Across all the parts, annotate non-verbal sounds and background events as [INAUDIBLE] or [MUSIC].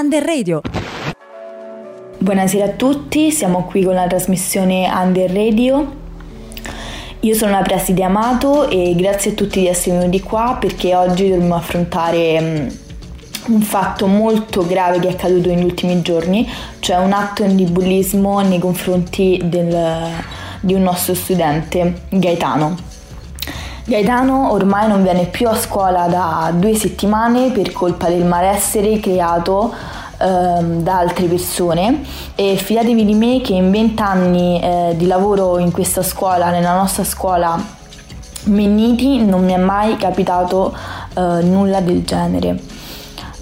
Under Radio. Buonasera a tutti, siamo qui con la trasmissione Under Radio. Io sono la preside Amato e grazie a tutti di essere venuti qua perché oggi dobbiamo affrontare mm, un fatto molto grave che è accaduto negli ultimi giorni, cioè un atto di bullismo nei confronti del, di un nostro studente, Gaetano. Gaetano ormai non viene più a scuola da due settimane per colpa del malessere creato ehm, da altre persone e fidatevi di me che in vent'anni eh, di lavoro in questa scuola, nella nostra scuola Menniti, non mi è mai capitato eh, nulla del genere.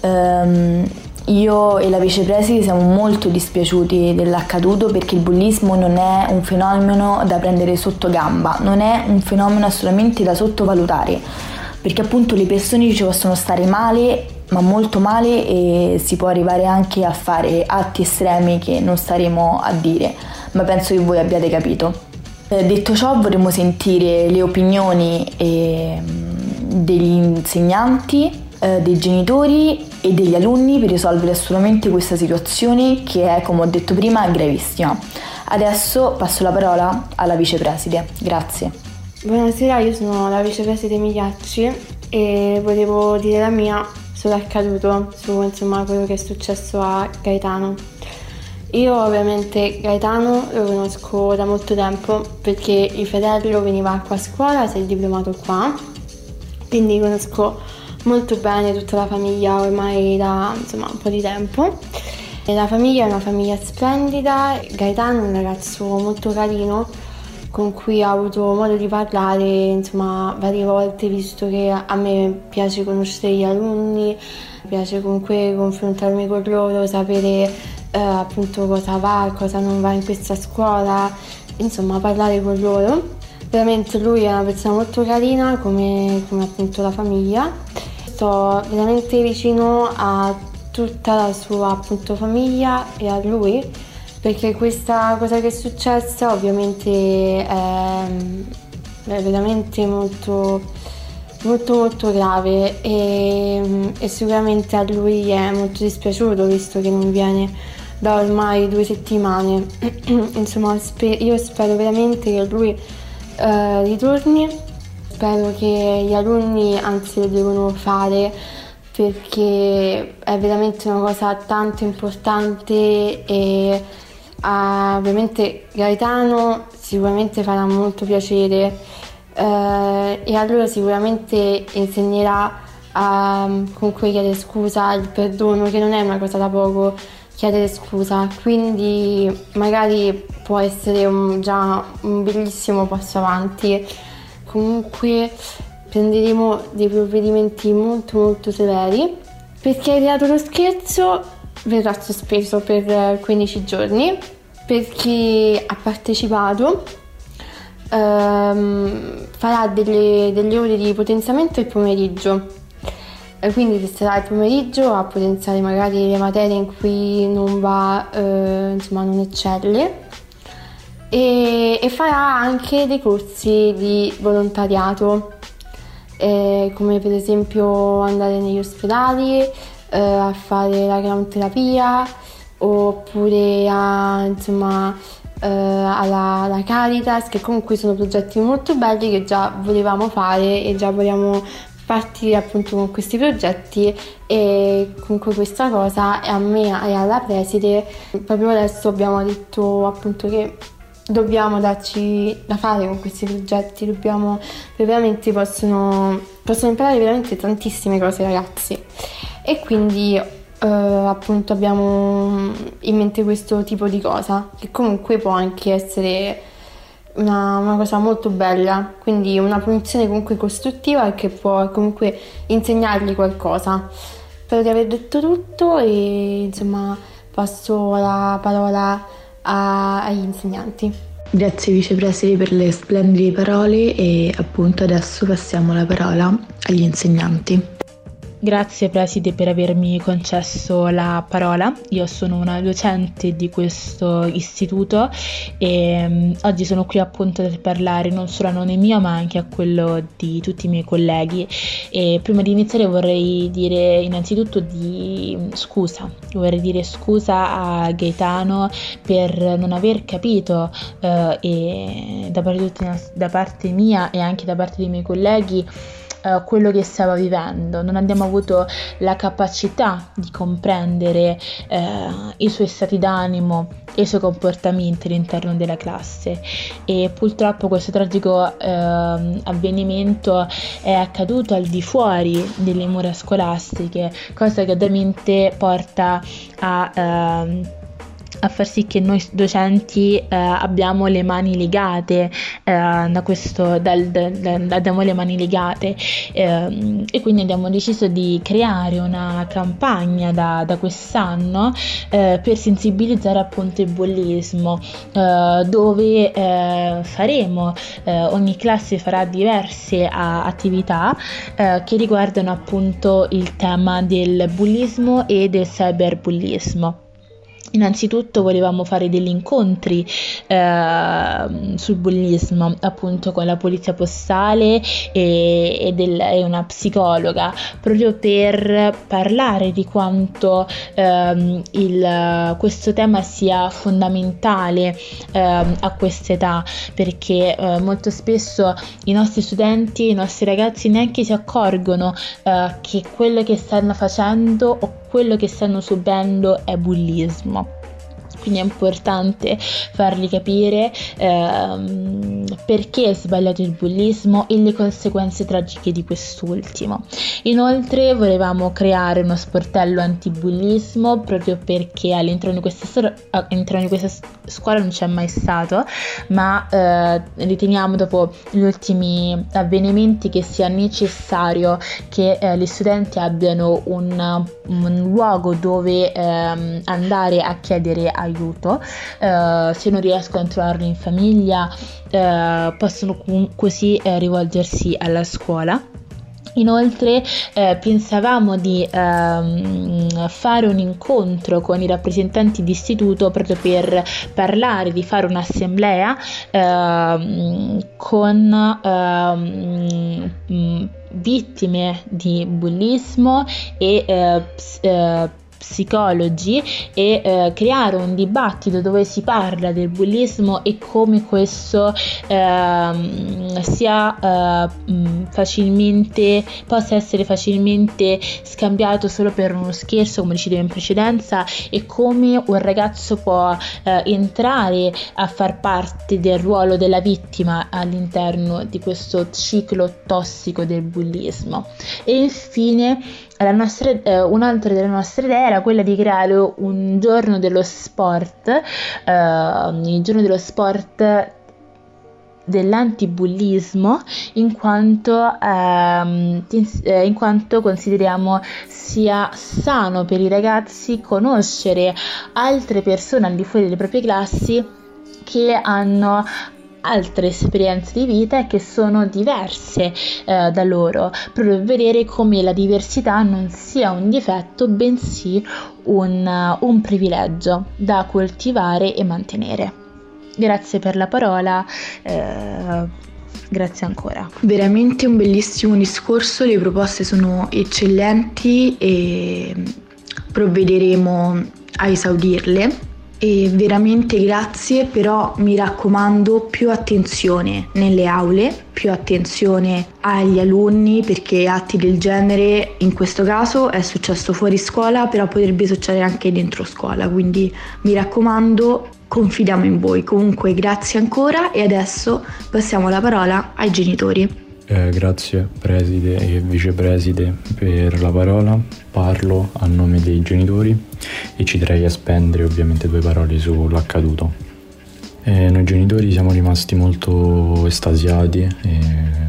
Um, io e la vicepreside siamo molto dispiaciuti dell'accaduto perché il bullismo non è un fenomeno da prendere sotto gamba, non è un fenomeno assolutamente da sottovalutare, perché appunto le persone ci possono stare male, ma molto male e si può arrivare anche a fare atti estremi che non staremo a dire, ma penso che voi abbiate capito. Eh, detto ciò vorremmo sentire le opinioni eh, degli insegnanti eh, dei genitori e degli alunni per risolvere assolutamente questa situazione che è, come ho detto prima, gravissima. Adesso passo la parola alla vicepreside. Grazie. Buonasera, io sono la vicepreside Migliacci e volevo dire la mia sull'accaduto, su insomma, quello che è successo a Gaetano. Io ovviamente Gaetano lo conosco da molto tempo perché il fratello veniva qua a scuola, si è diplomato qua, quindi conosco molto bene tutta la famiglia ormai da insomma, un po' di tempo. E la famiglia è una famiglia splendida, Gaetano è un ragazzo molto carino con cui ho avuto modo di parlare insomma varie volte visto che a me piace conoscere gli alunni, piace comunque confrontarmi con loro, sapere eh, appunto cosa va, cosa non va in questa scuola, insomma parlare con loro. Veramente lui è una persona molto carina come, come appunto la famiglia. Sto veramente vicino a tutta la sua appunto famiglia e a lui perché questa cosa che è successa ovviamente è, è veramente molto molto molto grave e, e, sicuramente a lui è molto dispiaciuto visto che non viene da ormai due settimane. [CLEARS THROAT] Insomma io spero veramente che lui eh, ritorni spero che gli alunni anzi lo devono fare perché è veramente una cosa tanto importante e a, ovviamente Gaetano sicuramente farà molto piacere eh, e allora sicuramente insegnerà a comunque chiedere scusa, il perdono che non è una cosa da poco chiedere scusa quindi magari può essere un, già un bellissimo passo avanti. Comunque prenderemo dei provvedimenti molto molto severi. Perché hai creato lo scherzo verrà sospeso per 15 giorni. Per chi ha partecipato ehm, farà delle, delle, ore di potenziamento il pomeriggio quindi resterà il pomeriggio a potenziare magari le materie in cui non va eh, insomma non eccelle. E, e farà anche dei corsi di volontariato, eh, come per esempio andare negli ospedali eh, a fare la ground terapia oppure a, insomma, eh, alla, alla, Caritas, che comunque sono progetti molto belli che già volevamo fare e già vogliamo partire appunto con questi progetti e comunque questa cosa a me e alla preside proprio adesso abbiamo detto appunto che dobbiamo darci da fare con questi progetti, dobbiamo veramente possono, possono imparare veramente tantissime cose ragazzi. E quindi eh, appunto abbiamo in mente questo tipo di cosa che comunque può anche essere una, una, cosa molto bella, quindi una punizione comunque costruttiva che può comunque insegnargli qualcosa. Spero di aver detto tutto e insomma passo la parola a, agli insegnanti. Grazie vicepresidente per le splendide parole e appunto adesso passiamo la parola agli insegnanti. Grazie preside per avermi concesso la parola. Io sono una docente di questo istituto e um, oggi sono qui appunto per parlare non solo a nome mio ma anche a quello di tutti i miei colleghi. E prima di iniziare vorrei dire innanzitutto di scusa, vorrei dire scusa a Gaetano per non aver capito uh, e da parte, da parte mia e anche da parte dei miei colleghi uh, quello che stava vivendo, non abbiamo avuto la capacità di comprendere uh, i suoi stati d'animo e i suoi comportamenti all'interno della classe. E purtroppo questo tragico uh, avvenimento è accaduto al di fuori delle mura scolastiche, cosa che ovviamente porta a ehm, a far sì che noi docenti eh, abbiamo le mani legate eh, da questo, dal, dal, dal, abbiamo le mani legate eh, e quindi abbiamo deciso di creare una campagna da, da quest'anno eh, per sensibilizzare appunto il bullismo eh, dove eh, faremo ogni classe farà diverse a, attività che riguardano appunto il tema del bullismo e del cyberbullismo. Innanzitutto volevamo fare degli incontri eh, sul bullismo appunto con la polizia postale e, e, del, e, una psicologa proprio per parlare di quanto eh, il, questo tema sia fondamentale eh, a quest'età perché molto spesso i nostri studenti, i nostri ragazzi neanche si accorgono eh, che quello che stanno facendo o quello che stanno subendo è bullismo quindi è importante fargli capire ehm, perché è sbagliato il bullismo e le conseguenze tragiche di quest'ultimo. Inoltre volevamo creare uno sportello antibullismo proprio perché all'interno di questa, stor- all'interno di questa scuola non c'è mai stato, ma eh, riteniamo dopo gli ultimi avvenimenti che sia necessario che eh, gli studenti abbiano un, un luogo dove ehm, andare a chiedere aiuto aiuto, eh, se non riescono a trovarlo in famiglia eh, possono così eh, rivolgersi alla scuola. Inoltre eh, pensavamo di ehm, fare un incontro con i rappresentanti d'istituto proprio per parlare, di fare un'assemblea ehm, con ehm, vittime di bullismo e eh, eh psicologi e eh, creare un dibattito dove si parla del bullismo e come questo eh, sia eh, facilmente possa essere facilmente scambiato solo per uno scherzo come dicevo in precedenza e come un ragazzo può eh, entrare a far parte del ruolo della vittima all'interno di questo ciclo tossico del bullismo. E infine nostra, eh, un'altra delle nostre idee era quella di creare un giorno dello sport, eh, il giorno dello sport dell'antibullismo in quanto, ehm, eh, in quanto consideriamo sia sano per i ragazzi conoscere altre persone al di fuori delle proprie classi che hanno altre esperienze di vita che sono diverse eh, da loro, proprio per vedere come la diversità non sia un difetto, bensì un, un privilegio da coltivare e mantenere. Grazie per la parola. Eh, Grazie ancora. Veramente un bellissimo discorso, le proposte sono eccellenti e provvederemo a esaudirle e veramente grazie, però mi raccomando più attenzione nelle aule, più attenzione agli alunni perché atti del genere in questo caso è successo fuori scuola, però potrebbe succedere anche dentro scuola, quindi mi raccomando confidiamo in voi. Comunque grazie ancora e adesso passiamo la parola ai genitori. Eh, grazie preside e vicepreside per la parola. Parlo a nome dei genitori e ci terrei a spendere ovviamente due parole sull'accaduto. Eh, noi genitori siamo rimasti molto estasiati, eh,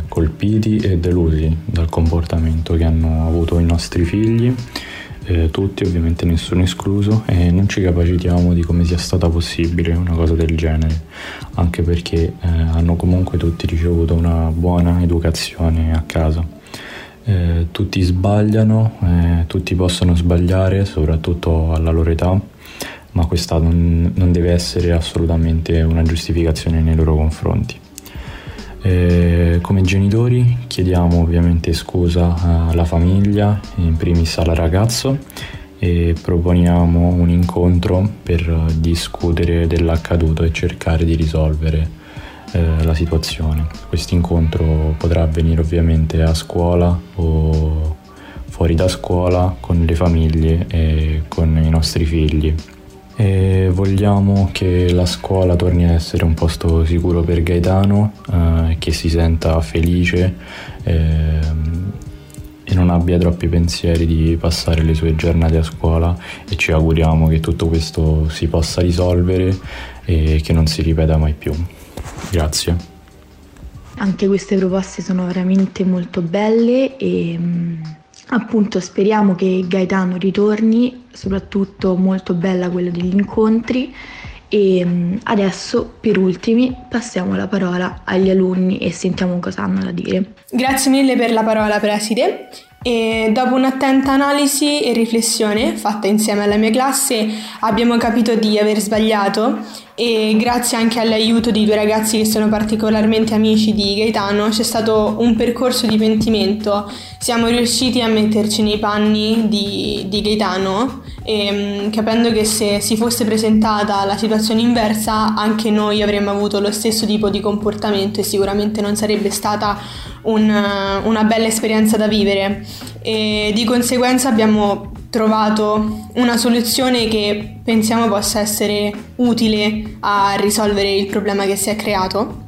colpiti e delusi dal comportamento che hanno avuto i nostri figli eh, tutti, ovviamente nessuno escluso, e non ci capacitiamo di come sia stata possibile una cosa del genere, anche perché eh, hanno comunque tutti ricevuto una buona educazione a casa. Eh, tutti sbagliano, eh, tutti possono sbagliare, soprattutto alla loro età, ma questa non, non deve essere assolutamente una giustificazione nei loro confronti. Eh, come genitori chiediamo ovviamente scusa alla famiglia, in primis al ragazzo, e proponiamo un incontro per discutere dell'accaduto e cercare di risolvere eh, la situazione. Questo incontro potrà avvenire ovviamente a scuola o fuori da scuola con le famiglie e con i nostri figli e vogliamo che la scuola torni a essere un posto sicuro per Gaetano, eh, che si senta felice eh, e non abbia troppi pensieri di passare le sue giornate a scuola e ci auguriamo che tutto questo si possa risolvere e che non si ripeta mai più. Grazie. Anche queste proposte sono veramente molto belle e mm, appunto speriamo che Gaetano ritorni, soprattutto molto bella quella degli incontri e mm, adesso per ultimi passiamo la parola agli alunni e sentiamo cosa hanno da dire. Grazie mille per la parola preside. E dopo un'attenta analisi e riflessione fatta insieme alla mia classe abbiamo capito di aver sbagliato e grazie anche all'aiuto di due ragazzi che sono particolarmente amici di Gaetano c'è stato un percorso di pentimento. Siamo riusciti a metterci nei panni di, di Gaetano e mm, capendo che se si fosse presentata la situazione inversa anche noi avremmo avuto lo stesso tipo di comportamento e sicuramente non sarebbe stata un, una bella esperienza da vivere e di conseguenza abbiamo trovato una soluzione che pensiamo possa essere utile a risolvere il problema che si è creato.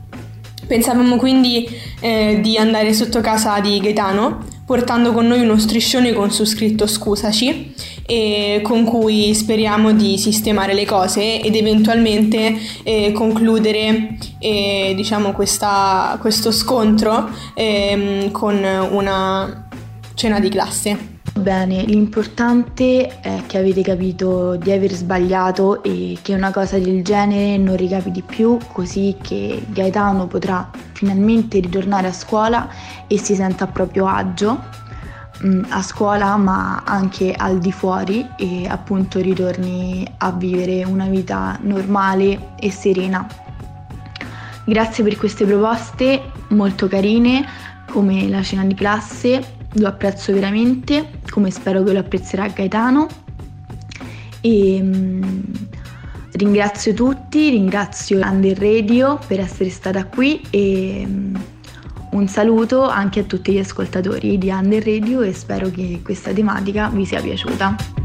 Pensavamo quindi eh, di andare sotto casa di Gaetano portando con noi uno striscione con su scritto scusaci e con cui speriamo di sistemare le cose ed eventualmente eh, concludere eh, diciamo questa, questo scontro eh, con una cena di classe. Bene, l'importante è che avete capito di aver sbagliato e che una cosa del genere non ricapiti più, così che Gaetano potrà finalmente ritornare a scuola e si senta a proprio agio mm, a scuola ma anche al di fuori e appunto ritorni a vivere una vita normale e serena. Grazie per queste proposte molto carine come la cena di classe lo apprezzo veramente, come spero che lo apprezzerà Gaetano. E mh, ringrazio tutti, ringrazio Under Radio per essere stata qui e mh, un saluto anche a tutti gli ascoltatori di Under Radio e spero che questa tematica vi sia piaciuta.